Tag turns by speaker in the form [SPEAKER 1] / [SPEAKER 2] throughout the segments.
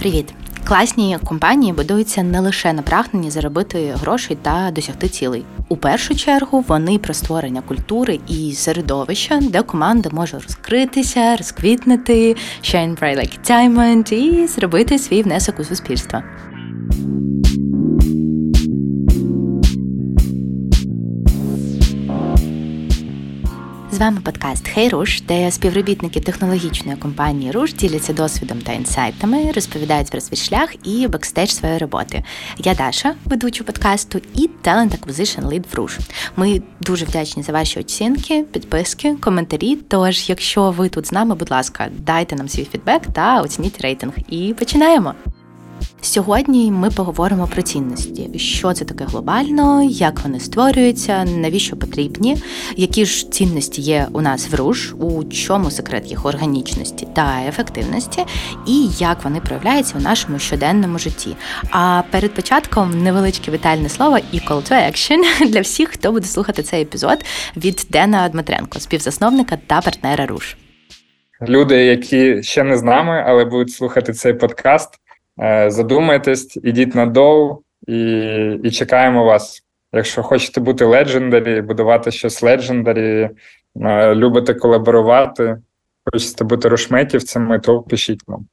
[SPEAKER 1] Привіт! Класні компанії будуються не лише на прагненні заробити грошей та досягти цілей. У першу чергу вони про створення культури і середовища, де команда може розкритися, розквітнути, shine bright like diamond і зробити свій внесок у суспільство. З вами подкаст «Hey Roosh, де співробітники технологічної компанії Roosh діляться досвідом та інсайтами, розповідають про свій шлях і бекстейдж своєї роботи. Я Даша, ведучу подкасту, і Talent Acquisition Lead в Руш. Ми дуже вдячні за ваші оцінки, підписки, коментарі. Тож, якщо ви тут з нами, будь ласка, дайте нам свій фідбек та оцініть рейтинг. І починаємо. Сьогодні ми поговоримо про цінності, що це таке глобально, як вони створюються, навіщо потрібні, які ж цінності є у нас в руш, у чому секрет їх органічності та ефективності, і як вони проявляються у нашому щоденному житті. А перед початком невеличке вітальне слово і call to action для всіх, хто буде слухати цей епізод від Дена Дмитренко, співзасновника та партнера Руш.
[SPEAKER 2] Люди, які ще не з нами, але будуть слухати цей подкаст. Е, задумайтесь, ідіть на доу і і чекаємо вас. Якщо хочете бути легендарі, будувати щось легендарі, е, любите колаборувати, хочете бути рушметівцями, то пишіть нам.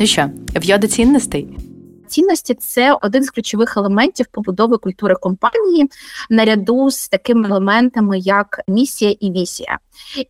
[SPEAKER 1] Ну що, до цінностей?
[SPEAKER 3] Цінності це один з ключових елементів побудови культури компанії наряду з такими елементами, як місія і візія.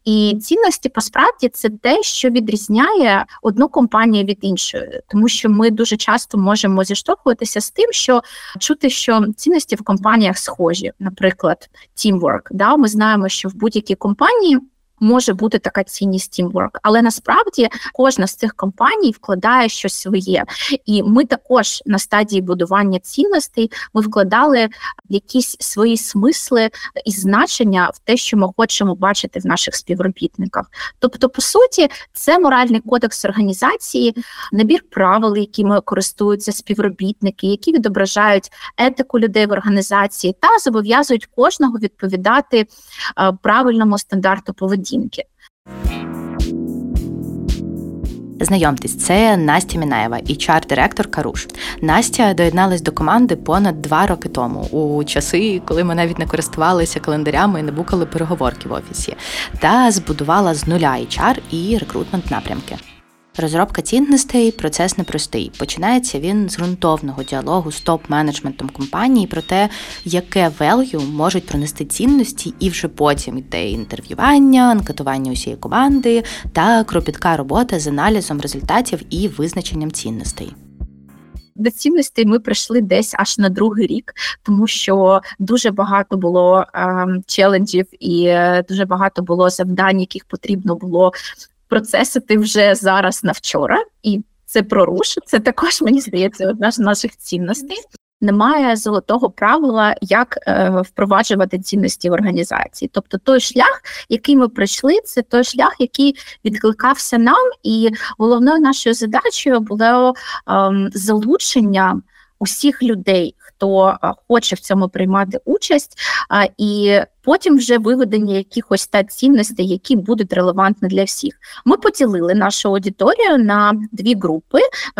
[SPEAKER 3] І цінності посправді це те, що відрізняє одну компанію від іншої, тому що ми дуже часто можемо зіштовхуватися з тим, що чути, що цінності в компаніях схожі, наприклад, teamwork. Да, Ми знаємо, що в будь-якій компанії може бути така цінність Teamwork. але насправді кожна з цих компаній вкладає щось своє, і ми також на стадії будування цінностей ми вкладали якісь свої смисли і значення в те, що ми хочемо бачити в наших співробітниках. Тобто, по суті, це моральний кодекс організації, набір правил, якими користуються співробітники, які відображають етику людей в організації, та зобов'язують кожного відповідати е, правильному стандарту поведінки поведінки.
[SPEAKER 1] Знайомтесь, це Настя Мінаєва, HR-директорка Руш. Настя доєдналась до команди понад два роки тому, у часи, коли ми навіть не користувалися календарями і не букали переговорки в офісі, та збудувала з нуля HR і рекрутмент напрямки. Розробка цінностей процес непростий. Починається він з ґрунтовного діалогу з топ-менеджментом компанії про те, яке value можуть пронести цінності, і вже потім йде інтерв'ювання, анкетування усієї команди та кропітка робота з аналізом результатів і визначенням цінностей.
[SPEAKER 3] До цінностей ми прийшли десь аж на другий рік, тому що дуже багато було е, челенджів і е, дуже багато було завдань, яких потрібно було процесити вже зараз на вчора, і це проруш. Це також мені здається одна з наших цінностей. Немає золотого правила, як е, впроваджувати цінності в організації. Тобто той шлях, який ми пройшли, це той шлях, який відкликався нам, і головною нашою задачею було е, залучення усіх людей, хто хоче в цьому приймати участь, і потім вже виведення якихось та цінностей, які будуть релевантні для всіх. Ми поділили нашу аудиторію на дві групи.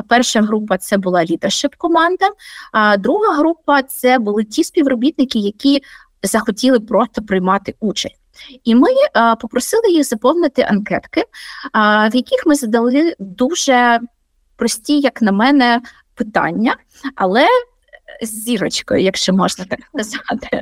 [SPEAKER 3] Перша група це була лідершип команда, а друга група це були ті співробітники, які захотіли просто приймати участь. І ми а, попросили їх заповнити анкетки, а, в яких ми задали дуже прості, як на мене, питання, але з зірочкою, якщо можна так сказати.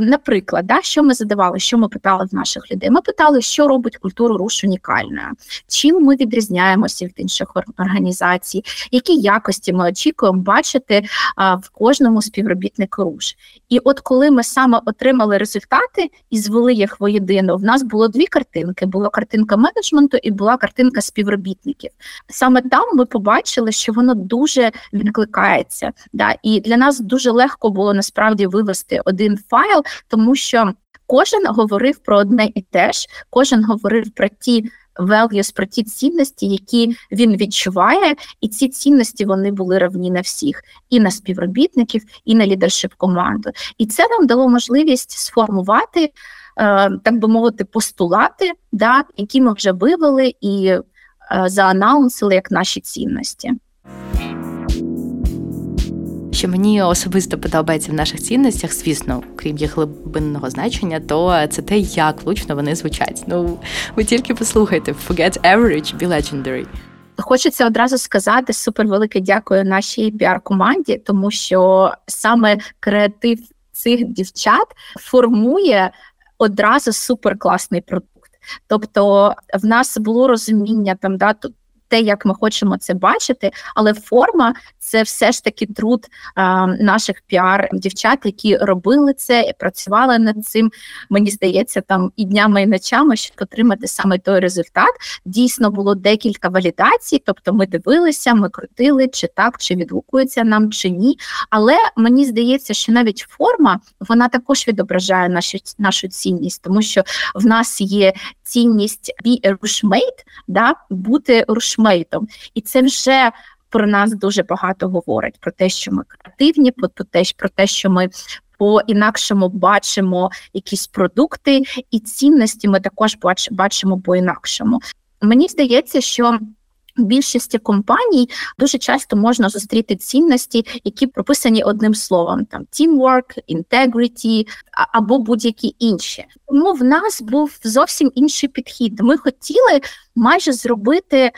[SPEAKER 3] Наприклад, да, що ми задавали, що ми питали в наших людей? Ми питали, що робить культуру руш унікальною, чим ми відрізняємося від інших організацій, які якості ми очікуємо бачити а, в кожному співробітнику руш. І от коли ми саме отримали результати і звели їх воєдино, в нас було дві картинки: була картинка менеджменту і була картинка співробітників. Саме там ми побачили, що воно дуже відкликається. Да, І для нас дуже легко було насправді вивести один файл, тому що кожен говорив про одне і те ж, кожен говорив про ті. Values, про ті цінності, які він відчуває, і ці цінності вони були равні на всіх, і на співробітників, і на лідершип команду. І це нам дало можливість сформувати, е, так би мовити, постулати, да, які ми вже вивели, і заанонсили як наші цінності.
[SPEAKER 1] Що мені особисто подобається в наших цінностях, звісно, крім їх глибинного значення, то це те, як влучно вони звучать. Ну ви тільки послухайте, forget average, be legendary.
[SPEAKER 3] Хочеться одразу сказати супервелике дякую нашій піар-команді, тому що саме креатив цих дівчат формує одразу суперкласний продукт. Тобто в нас було розуміння там да те, як ми хочемо це бачити, але форма це все ж таки труд а, наших піар-дівчат, які робили це і працювали над цим. Мені здається, там і днями, і ночами, щоб отримати саме той результат. Дійсно було декілька валідацій, тобто ми дивилися, ми крутили, чи так, чи відгукується нам, чи ні. Але мені здається, що навіть форма вона також відображає нашу нашу цінність, тому що в нас є цінність be a rushmate, да, бути рушмейтом, і це вже про нас дуже багато говорить про те, що ми креативні, про те, про те, що ми по інакшому бачимо якісь продукти, і цінності ми також бачимо по інакшому. Мені здається, що більшості компаній дуже часто можна зустріти цінності, які прописані одним словом: там teamwork, integrity або будь-які інші. Тому в нас був зовсім інший підхід. Ми хотіли майже зробити е,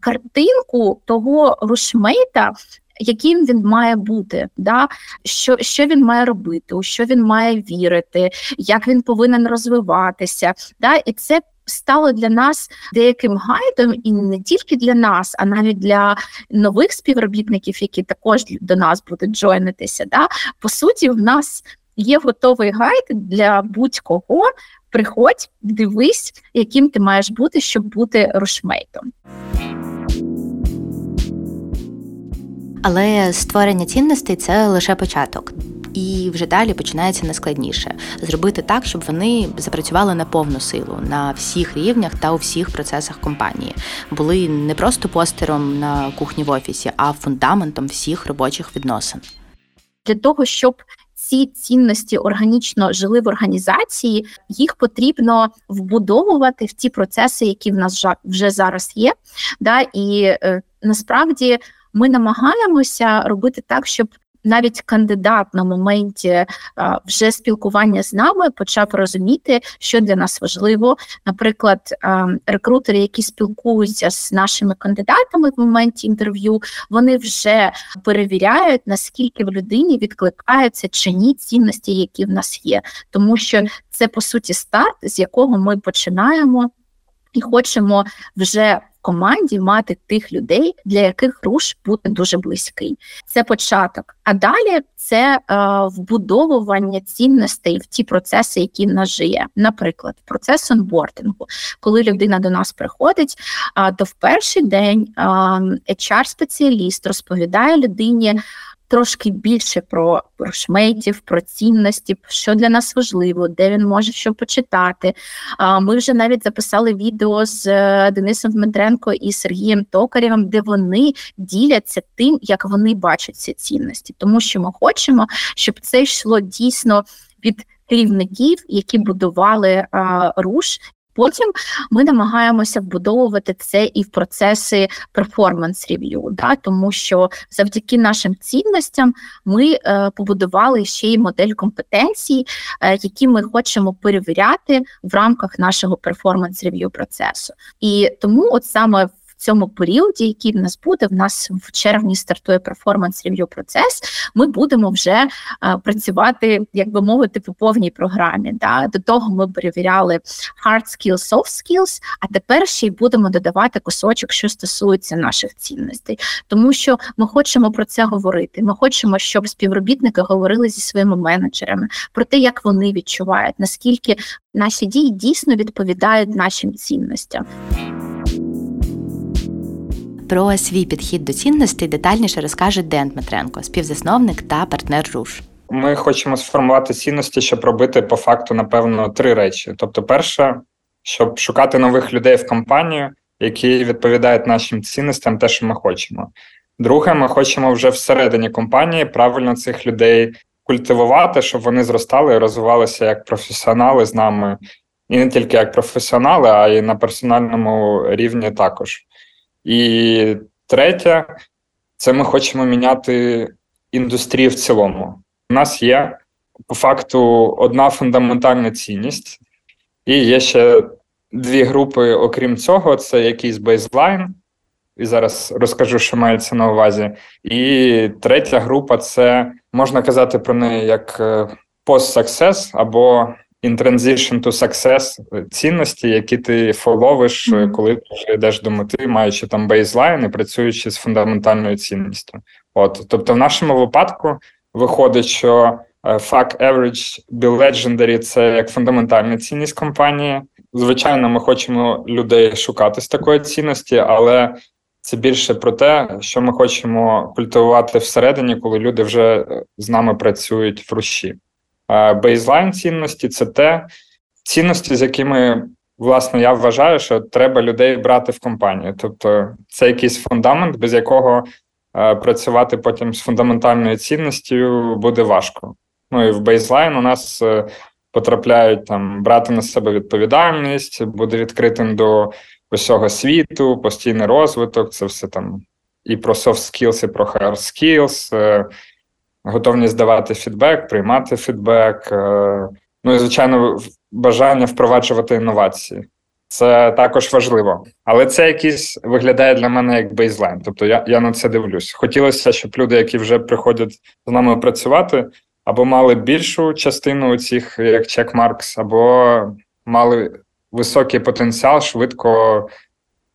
[SPEAKER 3] картинку того рушмейта. Яким він має бути, да? що що він має робити, у що він має вірити, як він повинен розвиватися, Да? і це стало для нас деяким гайдом, і не тільки для нас, а навіть для нових співробітників, які також до нас будуть джойнитися. Да? По суті, в нас є готовий гайд для будь-кого. Приходь, дивись, яким ти маєш бути, щоб бути рушмейтом.
[SPEAKER 1] Але створення цінностей це лише початок і вже далі починається найскладніше зробити так, щоб вони запрацювали на повну силу на всіх рівнях та у всіх процесах компанії, були не просто постером на кухні в офісі, а фундаментом всіх робочих відносин.
[SPEAKER 3] Для того щоб ці цінності органічно жили в організації, їх потрібно вбудовувати в ті процеси, які в нас вже зараз є. Да, І е, насправді ми намагаємося робити так, щоб навіть кандидат на моменті вже спілкування з нами почав розуміти, що для нас важливо. Наприклад, рекрутери, які спілкуються з нашими кандидатами в моменті інтерв'ю, вони вже перевіряють, наскільки в людині відкликаються чи ні цінності, які в нас є, тому що це по суті старт, з якого ми починаємо. І хочемо вже в команді мати тих людей, для яких руш буде дуже близький. Це початок. А далі це е, вбудовування цінностей в ті процеси, які в нас жиє. Наприклад, процес онбордингу. Коли людина до нас приходить, е, то в перший день е, HR-спеціаліст розповідає людині трошки більше про шмейтів, про цінності, що для нас важливо, де він може що почитати. Ми вже навіть записали відео з е, Денисом Дмитренко і Сергієм Токарєвим, де вони діляться тим, як вони бачать ці цінності, тому що ми хочемо, щоб це йшло дійсно від керівників, які будували руш, Потім ми намагаємося вбудовувати це і в процеси перформанс рев'ю, да, тому що завдяки нашим цінностям ми е, побудували ще й модель компетенцій, е, які ми хочемо перевіряти в рамках нашого перформанс рев'ю процесу. І тому, от саме в цьому періоді, який в нас буде, в нас в червні стартує перформанс рев'ю процес. Ми будемо вже а, працювати, як би мовити, по повній програмі. Да? До того ми перевіряли hard skills, soft skills, а тепер ще й будемо додавати кусочок, що стосується наших цінностей, тому що ми хочемо про це говорити. Ми хочемо, щоб співробітники говорили зі своїми менеджерами про те, як вони відчувають, наскільки наші дії дійсно відповідають нашим цінностям.
[SPEAKER 1] Про свій підхід до цінностей детальніше розкаже Ден Дмитренко, співзасновник та партнер РУШ.
[SPEAKER 2] Ми хочемо сформувати цінності, щоб робити по факту, напевно, три речі. Тобто, перше, щоб шукати нових людей в компанію, які відповідають нашим цінностям, те, що ми хочемо. Друге, ми хочемо вже всередині компанії правильно цих людей культивувати, щоб вони зростали і розвивалися як професіонали з нами і не тільки як професіонали, а й на персональному рівні також. І третє, це ми хочемо міняти індустрію в цілому. У нас є по факту одна фундаментальна цінність, і є ще дві групи, окрім цього, це якийсь бейзлайн. І зараз розкажу, що мається на увазі. І третя група це можна казати про неї як post-success або in transition to success цінності, які ти фоловиш, mm-hmm. коли ти вже йдеш до мети, маючи там бейзлайн і працюючи з фундаментальною цінністю. От, тобто, в нашому випадку виходить, що Fuck Average Be Legendary – це як фундаментальна цінність компанії. Звичайно, ми хочемо людей шукати з такої цінності, але це більше про те, що ми хочемо культивувати всередині, коли люди вже з нами працюють в руші. Бейзлайн цінності це те цінності, з якими власне я вважаю, що треба людей брати в компанію. Тобто, це якийсь фундамент, без якого працювати потім з фундаментальною цінністю буде важко. Ну і в бейзлайн у нас е, потрапляють там брати на себе відповідальність, буде відкритим до усього світу, постійний розвиток, це все там і про soft skills, і про hard skills, е, готовність давати фідбек, приймати фідбек. Е, ну і звичайно, бажання впроваджувати інновації. Це також важливо, але це якийсь виглядає для мене як бейзлайн. Тобто я я на це дивлюсь. Хотілося, щоб люди, які вже приходять з нами працювати, або мали більшу частину цих як чекмаркс, або мали високий потенціал швидко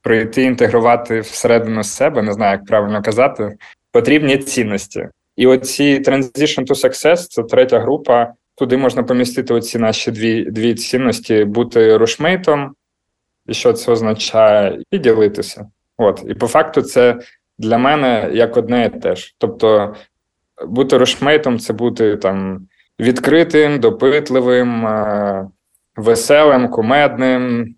[SPEAKER 2] прийти, інтегрувати всередину себе, не знаю, як правильно казати, потрібні цінності. І оці Transition to Success це третя група. Туди можна помістити оці наші дві дві цінності: бути рушмейтом, і що це означає, і ділитися. От, і по факту, це для мене як одне і те. Тобто, бути рушмейтом це бути там відкритим, допитливим, е, веселим, кумедним,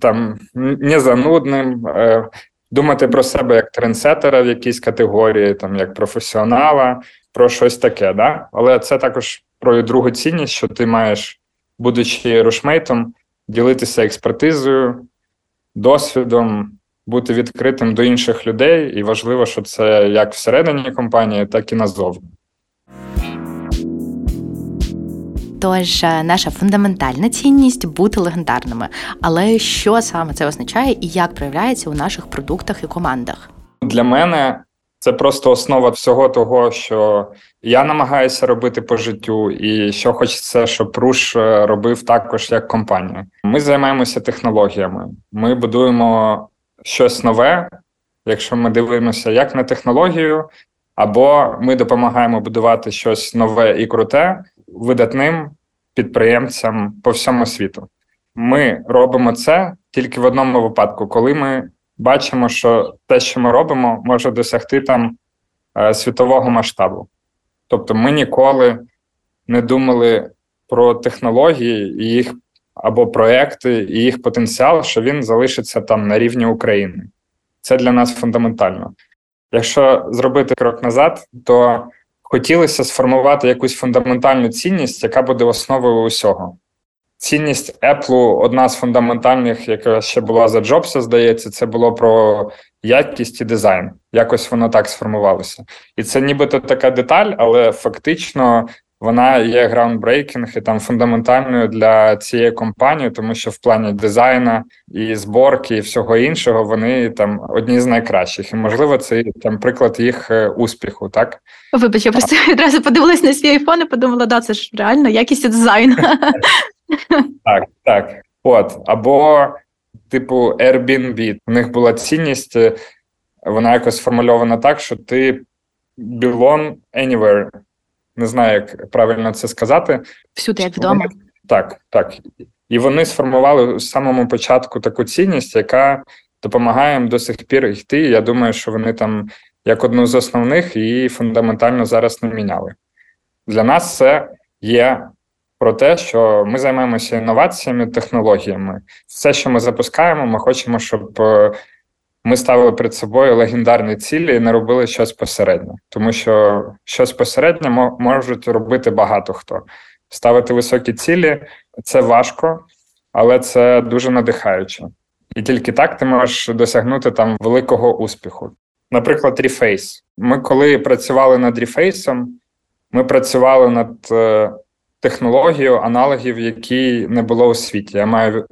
[SPEAKER 2] там незанудним, е, думати про себе як трендсетера в якійсь категорії, там як професіонала, про щось таке. Да? Але це також про другу цінність, що ти маєш, будучи рушмейтом, ділитися експертизою, досвідом, бути відкритим до інших людей, і важливо, що це як всередині компанії, так і назовні.
[SPEAKER 1] Тож е, наша фундаментальна цінність бути легендарними. Але що саме це означає і як проявляється у наших продуктах і командах?
[SPEAKER 2] Для мене це просто основа всього того, що я намагаюся робити по життю, і що хочеться, щоб Руш е, робив також як компанія. Ми займаємося технологіями. Ми будуємо щось нове. Якщо ми дивимося як на технологію, або ми допомагаємо будувати щось нове і круте видатним підприємцям по всьому світу. Ми робимо це тільки в одному випадку, коли ми бачимо, що те, що ми робимо, може досягти там е, світового масштабу. Тобто, ми ніколи не думали про технології і їх або проекти і їх потенціал, що він залишиться там на рівні України. Це для нас фундаментально. Якщо зробити крок назад, то хотілося сформувати якусь фундаментальну цінність, яка буде основою усього. Цінність Apple одна з фундаментальних, яка ще була за Джобса, здається, це було про якість і дизайн. Якось воно так сформувалося. І це нібито така деталь, але фактично вона є groundbreaking і там фундаментальною для цієї компанії, тому що в плані дизайну і зборки і всього іншого вони там одні з найкращих. І можливо, це там приклад їх е, успіху, так
[SPEAKER 3] вибач, я просто відразу подивилась на свій айфон і подумала, да, це ж реально якість дизайну.
[SPEAKER 2] Так, так. От або типу Airbnb. У них була цінність, е, вона якось сформульована так, що ти belong anywhere не знаю, як правильно це сказати.
[SPEAKER 1] Всюди, як вдома.
[SPEAKER 2] Так, так. І вони сформували з самому початку таку цінність, яка допомагає їм до сих пір йти. Я думаю, що вони там як одну з основних її фундаментально зараз не міняли. Для нас це є про те, що ми займаємося інноваціями, технологіями. Все, що ми запускаємо, ми хочемо, щоб е, ми ставили перед собою легендарні цілі і не робили щось посередньо, тому що щось посередньо можуть робити багато хто. Ставити високі цілі це важко, але це дуже надихаюче. І тільки так ти можеш досягнути там великого успіху. Наприклад, Reface. Ми коли працювали над Reface, ми працювали над е, технологією аналогів, які не було у світі. Я маю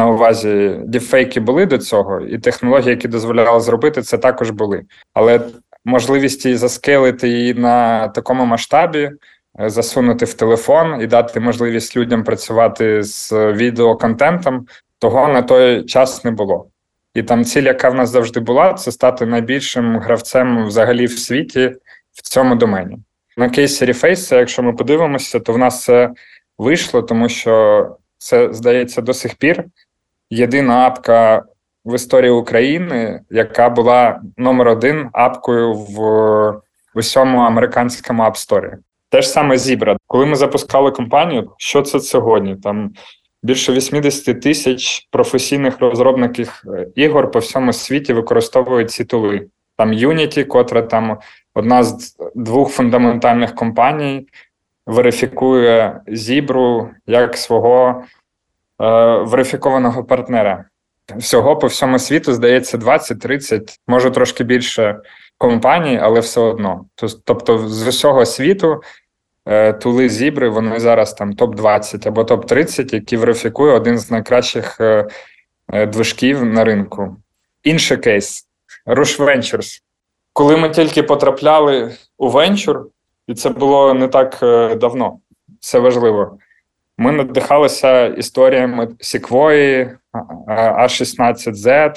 [SPEAKER 2] на увазі дефейки були до цього, і технології, які дозволяли зробити, це також були. Але можливість її заскелити її на такому масштабі, е, засунути в телефон і дати можливість людям працювати з відеоконтентом, того на той час не було. І там ціль, яка в нас завжди була, це стати найбільшим гравцем взагалі в світі в цьому домені. На кейсі Reface, якщо ми подивимося, то в нас це вийшло, тому що це здається до сих пір єдина апка в історії України, яка була номер один апкою в, усьому американському апсторі. Те ж саме Zebra. Коли ми запускали компанію, що це сьогодні? Там більше 80 тисяч професійних розробників е, ігор по всьому світі використовують ці тули. Там Unity, котра там одна з двох фундаментальних компаній, верифікує Zebra як свого верифікованого партнера. Всього по всьому світу здається 20-30, може трошки більше компаній, але все одно. Тобто, з усього світу е, тули зібри, вони зараз там топ-20 або топ-30, які верифікує один з найкращих е, е, движків на ринку. Інший кейс Rush Ventures. Коли ми тільки потрапляли у венчур, і це було не так давно, це важливо. Ми надихалися історіями Sequoia, А16Z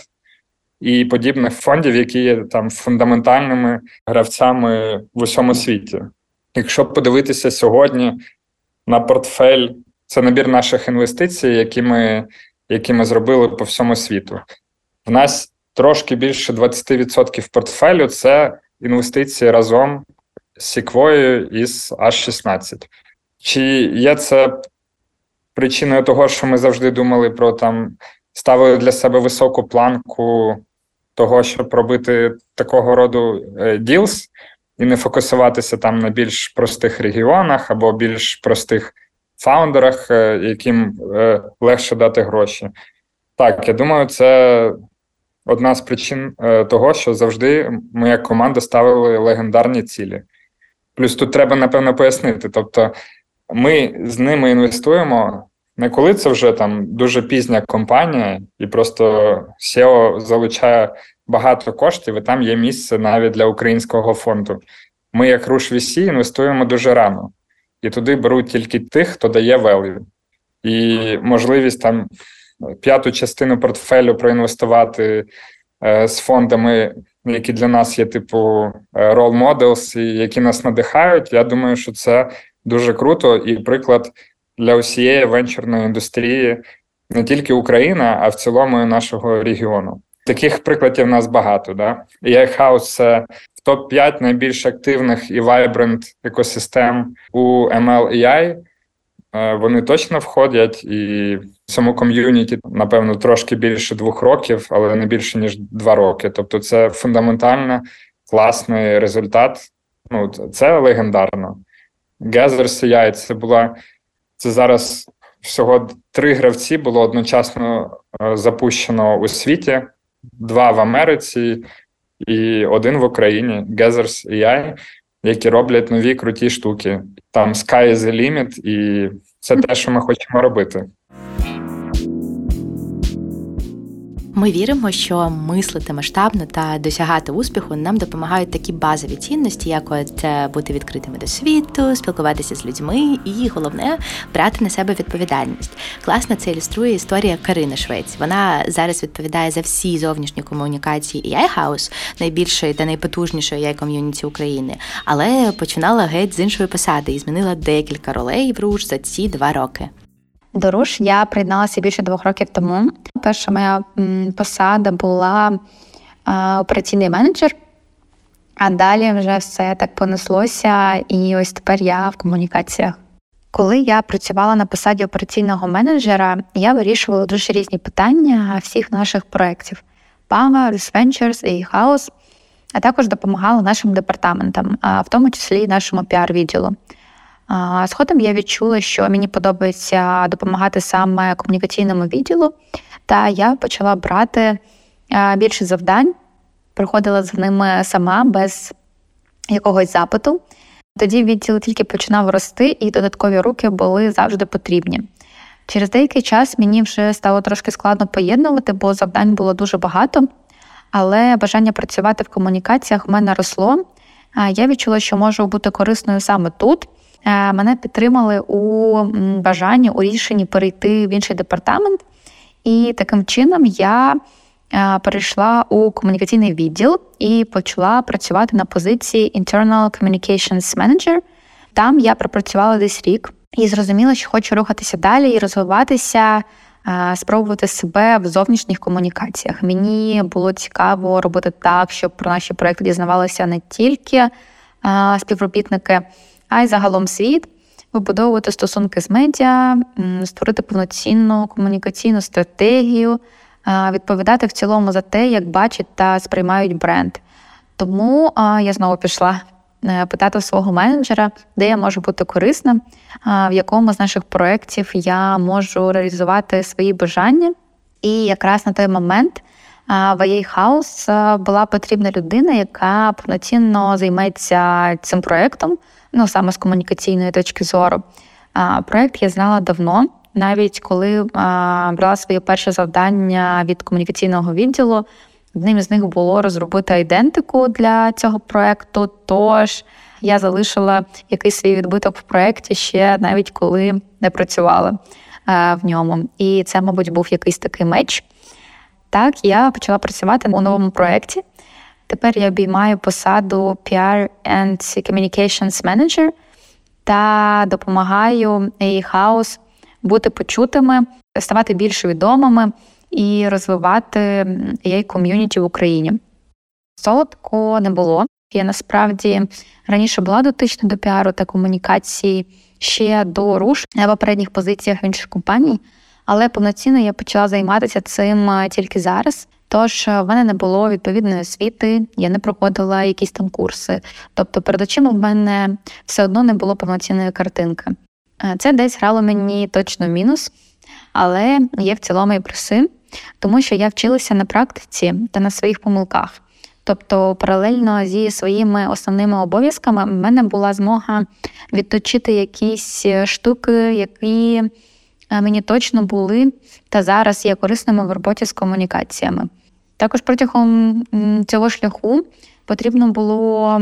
[SPEAKER 2] і подібних фондів, які є там фундаментальними гравцями в усьому світі. Якщо подивитися сьогодні на портфель, це набір наших інвестицій, які ми які ми зробили по всьому світу. В нас трошки більше 20% портфелю це інвестиції разом з Sequoia і з А16. Чи є це причиною того, що ми завжди думали про там, ставили для себе високу планку того, щоб робити такого роду ділс, і не фокусуватися там на більш простих регіонах або більш простих фаундерах, е, яким е, легше дати гроші. Так, я думаю, це одна з причин е, того, що завжди ми як команда ставили легендарні цілі. Плюс тут треба, напевно, пояснити. Тобто, ми з ними інвестуємо не коли це вже там дуже пізня компанія, і просто SEO залучає багато коштів, і там є місце навіть для українського фонду. Ми, як Руш VC, інвестуємо дуже рано, і туди беруть тільки тих, хто дає value. І можливість там п'яту частину портфелю проінвестувати е, з фондами, які для нас є типу е, role models, і які нас надихають. Я думаю, що це дуже круто і приклад для усієї венчурної індустрії не тільки Україна, а в цілому нашого регіону. Таких прикладів у нас багато. Да? AI House – це топ 5 найбільш активних і vibrant екосистем у ML AI. Е, вони точно входять, і цьому ком'юніті, напевно, трошки більше двох років, але не більше ніж два роки. Тобто, це фундаментально класний результат. Ну, це легендарно. Gathers AI – це була це зараз всього три гравці було одночасно е, запущено у світі, два в Америці і один в Україні Gathers AI, які роблять нові круті штуки. Там Sky is the limit, і це те, що ми хочемо робити.
[SPEAKER 1] Ми віримо, що мислити масштабно та досягати успіху нам допомагають такі базові цінності, як от е, бути відкритими до світу, спілкуватися з людьми, і головне брати на себе відповідальність. Класно це ілюструє історія Карини Швець. Вона зараз відповідає за всі зовнішні комунікації AI House, найбільшої та найпотужнішої ai ком'юніті України, але починала геть з іншої посади і змінила декілька ролей в руш за ці два роки.
[SPEAKER 4] До руш я приєдналася більше двох років тому. Перша моя посада була операційний менеджер, а далі вже все так понеслося, і ось тепер я в комунікаціях. Коли я працювала на посаді операційного менеджера, я вирішувала дуже різні питання всіх наших проєктів: Power, Ventures і House, а також допомагала нашим департаментам, в тому числі нашому піар-відділу. Згодом я відчула, що мені подобається допомагати саме комунікаційному відділу, та я почала брати більше завдань, приходила з ними сама без якогось запиту. Тоді відділ тільки починав рости, і додаткові руки були завжди потрібні. Через деякий час мені вже стало трошки складно поєднувати, бо завдань було дуже багато, але бажання працювати в комунікаціях в мене росло. Я відчула, що можу бути корисною саме тут. Мене підтримали у бажанні у рішенні перейти в інший департамент, і таким чином я перейшла у комунікаційний відділ і почала працювати на позиції Internal Communications Manager. Там я пропрацювала десь рік і зрозуміла, що хочу рухатися далі і розвиватися, спробувати себе в зовнішніх комунікаціях. Мені було цікаво робити так, щоб про наші проекти дізнавалися не тільки співробітники, а й загалом світ. Вибудовувати стосунки з медіа, створити повноцінну комунікаційну стратегію, відповідати в цілому за те, як бачать та сприймають бренд. Тому я знову пішла е, питати свого менеджера, де я можу бути корисна, в якому з наших проєктів я можу реалізувати свої бажання. І якраз на той момент в AA House була потрібна людина, яка повноцінно займеться цим проєктом, ну саме з комунікаційної точки зору. Проєкт я знала давно навіть коли брала своє перше завдання від комунікаційного відділу, одним із них було розробити айдентику для цього проекту. Тож я залишила якийсь свій відбиток в проєкті ще навіть коли не працювала а, в ньому. І це, мабуть, був якийсь такий меч. Так, я почала працювати у новому проєкті. Тепер я обіймаю посаду PR and Communications Manager та допомагаю A-House бути почутими, ставати більш відомими і розвивати ai ком'юніті в Україні. Солодко не було. Я насправді раніше була дотична до піару та комунікації ще до руш на попередніх позиціях інших компаній, але повноцінно я почала займатися цим тільки зараз. Тож в мене не було відповідної освіти, я не проходила якісь там курси. Тобто перед очима в мене все одно не було повноцінної картинки. Е, це десь грало мені точно мінус, але є в цілому і плюси, тому що я вчилася на практиці та на своїх помилках. Тобто, паралельно зі своїми основними обов'язками в мене була змога відточити якісь штуки, які е, мені точно були та зараз є корисними в роботі з комунікаціями. Також протягом цього шляху потрібно було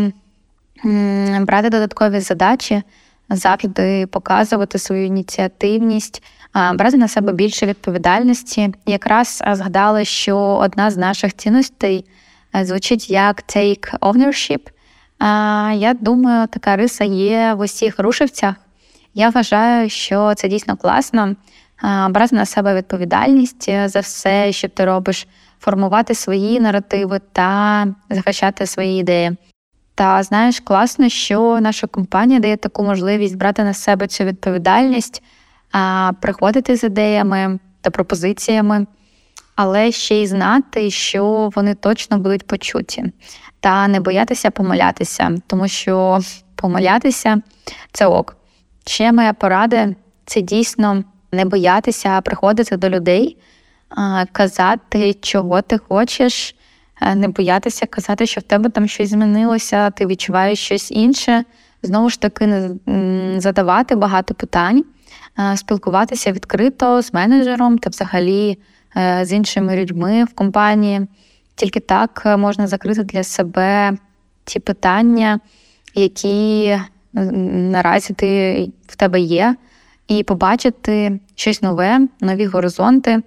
[SPEAKER 4] брати додаткові задачі завжди показувати свою ініціативність, брати на себе більше відповідальності. Якраз згадала, що одна з наших цінностей звучить як take ownership. Я думаю, така риса є в усіх рушивцях. Я вважаю, що це дійсно класно. Брати на себе відповідальність за все, що ти робиш, формувати свої наративи та захищати свої ідеї. Та знаєш, класно, що наша компанія дає таку можливість брати на себе цю відповідальність, приходити з ідеями та пропозиціями, але ще й знати, що вони точно будуть почуті, та не боятися помилятися, тому що помилятися це ок. Ще моя порада це дійсно не боятися приходити до людей, казати, чого ти хочеш. Е, не боятися казати, що в тебе там щось змінилося, ти відчуваєш щось інше. Знову ж таки, задавати багато питань, е, спілкуватися відкрито з менеджером та взагалі е, з іншими людьми в компанії. Тільки так можна закрити для себе ті питання, які наразі ти в тебе є, і побачити щось нове, нові горизонти,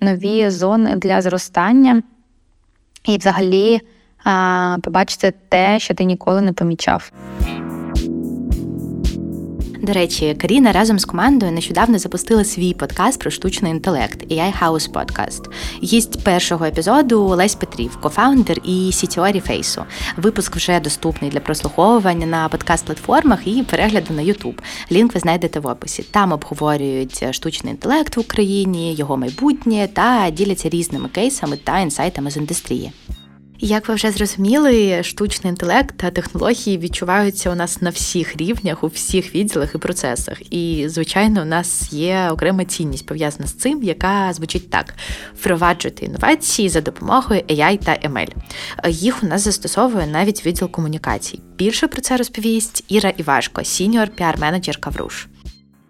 [SPEAKER 4] нові зони для зростання і взагалі побачити те, що ти ніколи не помічав.
[SPEAKER 1] До речі, Каріна разом з командою нещодавно запустила свій подкаст про штучний інтелект AI House Podcast. Гість першого епізоду Олесь Петрів, кофаундер і CTO Ріфейсу. Випуск вже доступний для прослуховування на подкаст-платформах і перегляду на YouTube. Лінк ви знайдете в описі. Там обговорюють штучний інтелект в Україні, його майбутнє та діляться різними кейсами та інсайтами з індустрії. Як ви вже зрозуміли, штучний інтелект та технології відчуваються у нас на всіх рівнях, у всіх відділах і процесах. І, звичайно, у нас є окрема цінність пов'язана з цим, яка звучить так: впроваджувати інновації за допомогою AI та ML. Їх у нас застосовує навіть відділ комунікацій. Більше про це розповість Іра Івашко, senior піар-менеджерка в Roosh.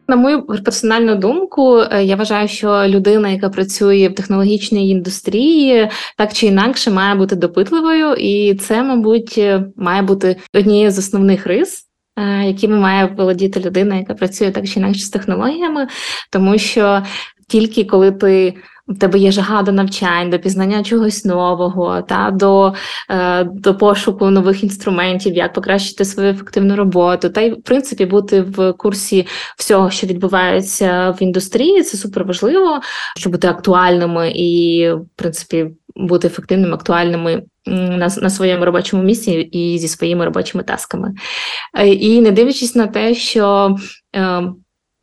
[SPEAKER 5] На мою персональну думку, е, я вважаю, що людина, яка працює в технологічній індустрії, так чи інакше має бути допитливою, і це, мабуть, е, має бути однією з основних рис. Е, якими має володіти людина, яка працює так чи інакше з технологіями, тому що тільки коли ти в тебе є жага до навчань, до пізнання чогось нового, та до е, до пошуку нових інструментів, як покращити свою ефективну роботу, та й в принципі бути в курсі всього, що відбувається в індустрії, це супер важливо, щоб бути актуальними і, в принципі, бути ефективними, актуальними. На на своєму робочому місці і зі своїми робочими тасками. Е, і не дивлячись на те, що е,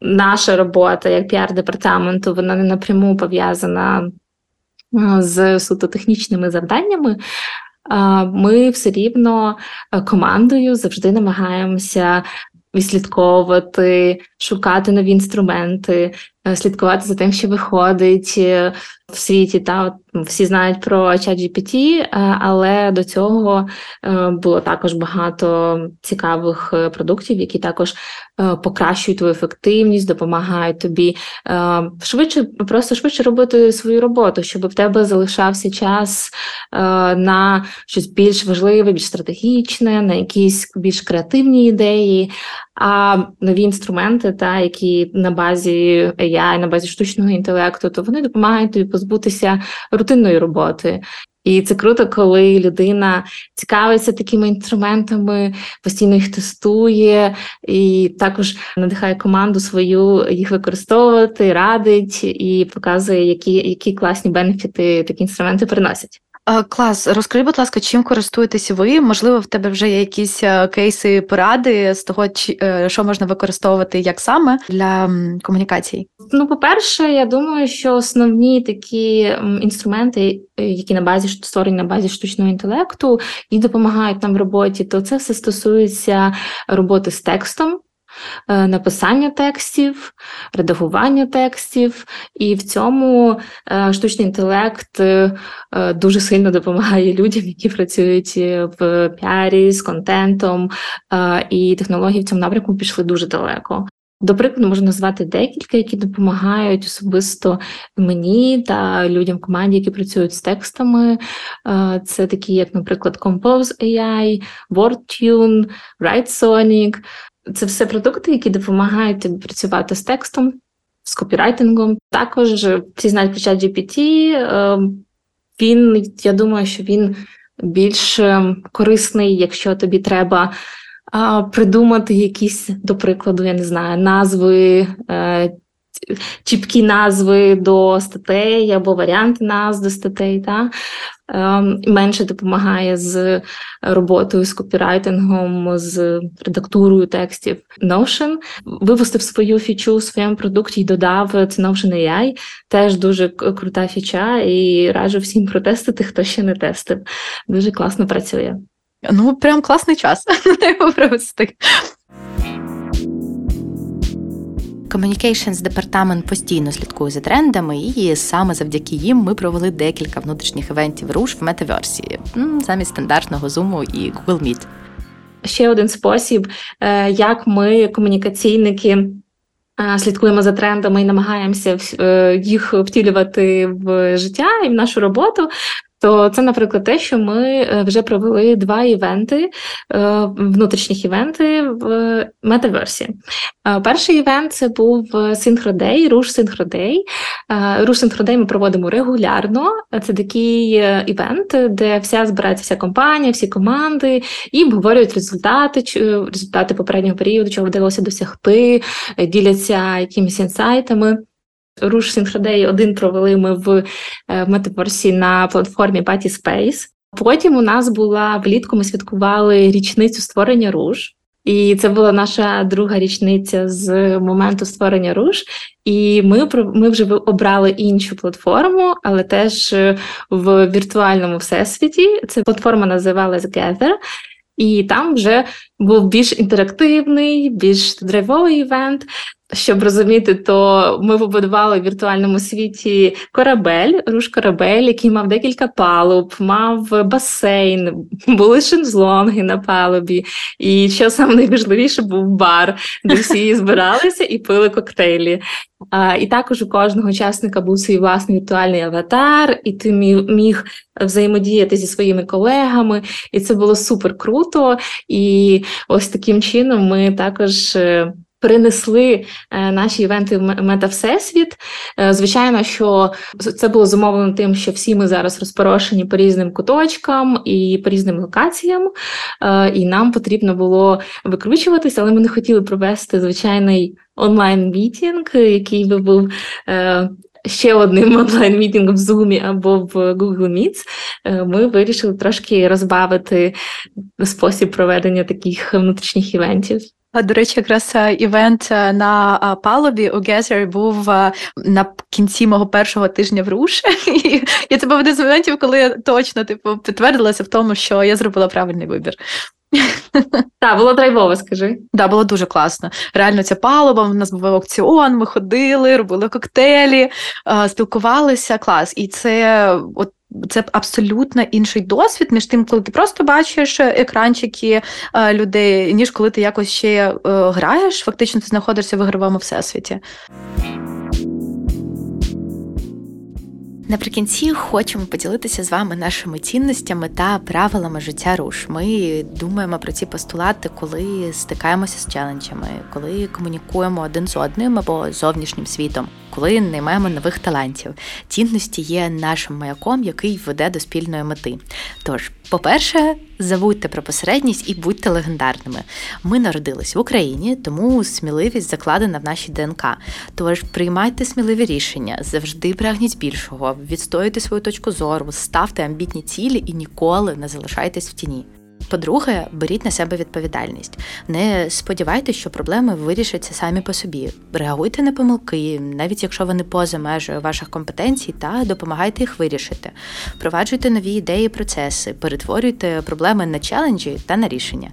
[SPEAKER 5] наша робота як піар-департаменту, вона не напряму пов'язана з суто технічними завданнями. Ми все рівно командою завжди намагаємося відслідковувати, шукати нові інструменти, Е, слідкувати за тим, що виходить е, в світі. Та всі знають про ChatGPT, е, але до цього було також багато цікавих продуктів, які також покращують твою ефективність, допомагають тобі швидше, просто швидше робити свою роботу, щоб в тебе залишався час на щось більш важливе, більш стратегічне, на якісь більш креативні ідеї. А нові інструменти, та які на базі AI, на базі штучного інтелекту, то вони допомагають тобі позбутися рутинної роботи. І це круто, коли людина цікавиться такими інструментами, постійно їх тестує, і також надихає команду свою їх використовувати, радить і показує, які які класні бенефіти такі інструменти приносять.
[SPEAKER 1] Клас, розкажи, будь ласка, чим користуєтеся ви? Можливо, в тебе вже є якісь е, кейси поради з того, е, що можна використовувати як саме для комунікацій?
[SPEAKER 5] Ну, по-перше, я думаю, що основні такі інструменти, е, які на базі створені на базі штучного інтелекту і допомагають нам в роботі, то це все стосується роботи з текстом. Е, написання текстів, редагування текстів, і в цьому е, штучний інтелект е, дуже сильно допомагає людям, які працюють в піарі з контентом, і технології в цьому напрямку пішли дуже далеко. До прикладу, можна назвати декілька, які допомагають особисто мені та людям в команді, які працюють з текстами. Це такі, як, наприклад, Compose AI, WordTune, WriteSonic. Це все продукти, які допомагають тобі працювати з текстом, з копірайтингом. Також всі знають про ChatGPT. GPT. Ем, він, я думаю, що він більш ем, корисний, якщо тобі треба придумати якісь, до прикладу, я не знаю, назви. Е, чіпкі назви до статей або варіанти назв до статей, та? Ем, менше допомагає з роботою, з копірайтингом, з редактурою текстів. Notion випустив свою фічу у своєму продукті і додав це Notion AI. Теж дуже крута фіча, і раджу всім протестити, хто ще не тестив. Дуже класно працює.
[SPEAKER 1] Ну, прям класний час. Communications департамент постійно слідкує за трендами, і саме завдяки їм ми провели декілька внутрішніх івентів руш в метаверсі замість стандартного Zoom і Google Meet.
[SPEAKER 5] Ще один спосіб, е, як ми, комунікаційники, е, слідкуємо за трендами і намагаємося е, їх втілювати в життя і в нашу роботу. То це, наприклад, те, що ми е, вже провели два івенти, е, внутрішніх івенти в метаверсі. Е, перший івент це був Синхродей, Руш Синхродей. Руш Синхродей ми проводимо регулярно. Це такий івент, де вся збирається вся компанія, всі команди і обговорюють результати, результати попереднього періоду, чого вдалося досягти, діляться якимись інсайтами. Руш Синхродей один провели ми в е, метаверсі на платформі Party Space. Потім у нас була влітку. Ми святкували річницю створення руш. І це була наша друга річниця з моменту створення руш. І ми ми вже обрали іншу платформу, але теж в віртуальному всесвіті. Ця платформа називалась Gather. І там вже був більш інтерактивний, більш драйвовий івент. Щоб розуміти, то ми побудували в віртуальному світі корабель, руш корабель, який мав декілька палуб, мав басейн, були шезлонги на палубі. І що саме найважливіше був бар, де всі збиралися і пили коктейлі. А, І також у кожного учасника був свій власний віртуальний аватар, і ти міг взаємодіяти зі своїми колегами. І це було супер круто. І ось таким чином ми також. Принесли е, наші івенти в Мета-Всесвіт. Е, звичайно, що це було зумовлено тим, що всі ми зараз розпорошені по різним куточкам і по різним локаціям, е, і нам потрібно було викручуватися, але ми не хотіли провести звичайний онлайн-мітінг, який би був. Ще одним онлайн-мітингом в Zoom або в Google Meets, ми вирішили трошки розбавити спосіб проведення таких внутрішніх івентів.
[SPEAKER 1] До речі, якраз е, івент е, на е, палубі у Гезері був на кінці мого першого тижня в Руш. І це був один з моментів, коли я точно типу підтвердилася в тому, що я зробила правильний вибір.
[SPEAKER 5] Так, було драйвово, скажи.
[SPEAKER 1] Так, було дуже класно. Реально, ця палуба, у нас був аукціон, ми ходили, робили коктейлі, спілкувалися. Клас. І це от це абсолютно інший досвід між тим, коли ти просто бачиш екранчики е, людей, ніж коли ти якось ще е, граєш, фактично ти знаходишся в ігровому всесвіті. Наприкінці хочемо поділитися з вами нашими цінностями та правилами життя руш. Ми думаємо про ці постулати, коли стикаємося з челенджами, коли комунікуємо один з одним або зовнішнім світом, коли наймаємо нових талантів. Цінності є нашим маяком, який веде до спільної мети. Тож, по-перше, забудьте про посередність і будьте легендарними. Ми народились в Україні, тому сміливість закладена в нашій ДНК. Тож приймайте сміливі рішення, завжди прагніть більшого, відстоюйте свою точку зору, ставте амбітні цілі і ніколи не залишайтесь в тіні. По-друге, беріть на себе відповідальність. Не сподівайтеся, що проблеми вирішаться самі по собі. Реагуйте на помилки, навіть якщо вони поза межею ваших компетенцій, та допомагайте їх вирішити. Впроваджуйте нові ідеї, і процеси, перетворюйте проблеми на челенджі та на рішення.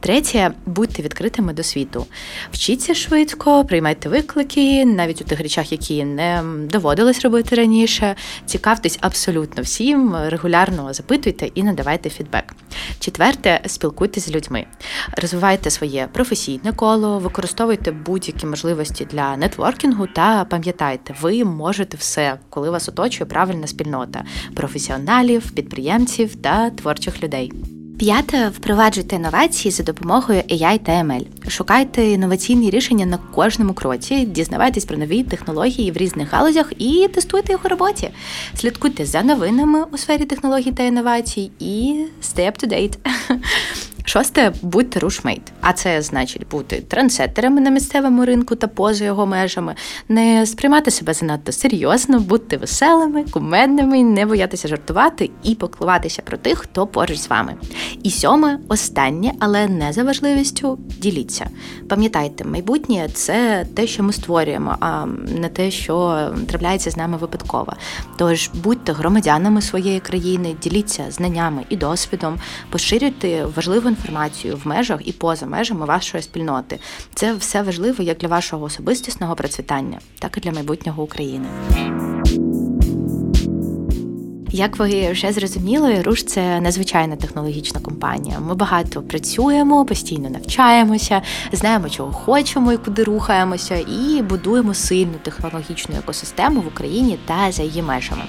[SPEAKER 1] Третє, будьте відкритими до світу. Вчіться швидко, приймайте виклики, навіть у тих речах, які не доводилось робити раніше. Цікавтесь абсолютно всім, регулярно запитуйте і надавайте фідбек. Четверте, Четверте, спілкуйтесь з людьми, розвивайте своє професійне коло, використовуйте будь-які можливості для нетворкінгу та пам'ятайте, ви можете все, коли вас оточує правильна спільнота професіоналів, підприємців та творчих людей. П'яте впроваджуйте інновації за допомогою AI та ML. Шукайте інноваційні рішення на кожному кроці, дізнавайтесь про нові технології в різних галузях і тестуйте їх у роботі. Слідкуйте за новинами у сфері технологій та інновацій і stay up to date. Шосте будьте рушмейт. А це значить бути трансеттерами на місцевому ринку та поза його межами, не сприймати себе занадто серйозно, бути веселими, кумедними, не боятися жартувати і покливатися про тих, хто поруч з вами. І сьоме, останнє, але не за важливістю, діліться. Пам'ятайте, майбутнє це те, що ми створюємо, а не те, що трапляється з нами випадково. Тож будьте громадянами своєї країни, діліться знаннями і досвідом, поширюйте важливу інформацію в межах і поза межами вашої спільноти. Це все важливо як для вашого особистісного процвітання, так і для майбутнього України. Як ви вже зрозуміли, руш це надзвичайна технологічна компанія. Ми багато працюємо, постійно навчаємося, знаємо, чого хочемо і куди рухаємося, і будуємо сильну технологічну екосистему в Україні та за її межами.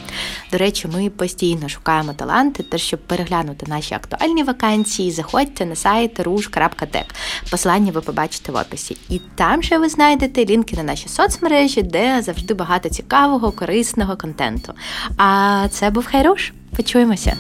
[SPEAKER 1] До речі, ми постійно шукаємо таланти, та щоб переглянути наші актуальні вакансії, заходьте на сайт rush.tech. Посилання ви побачите в описі. І там же ви знайдете лінки на наші соцмережі, де завжди багато цікавого, корисного контенту. А це був Хайруш. Почуємося.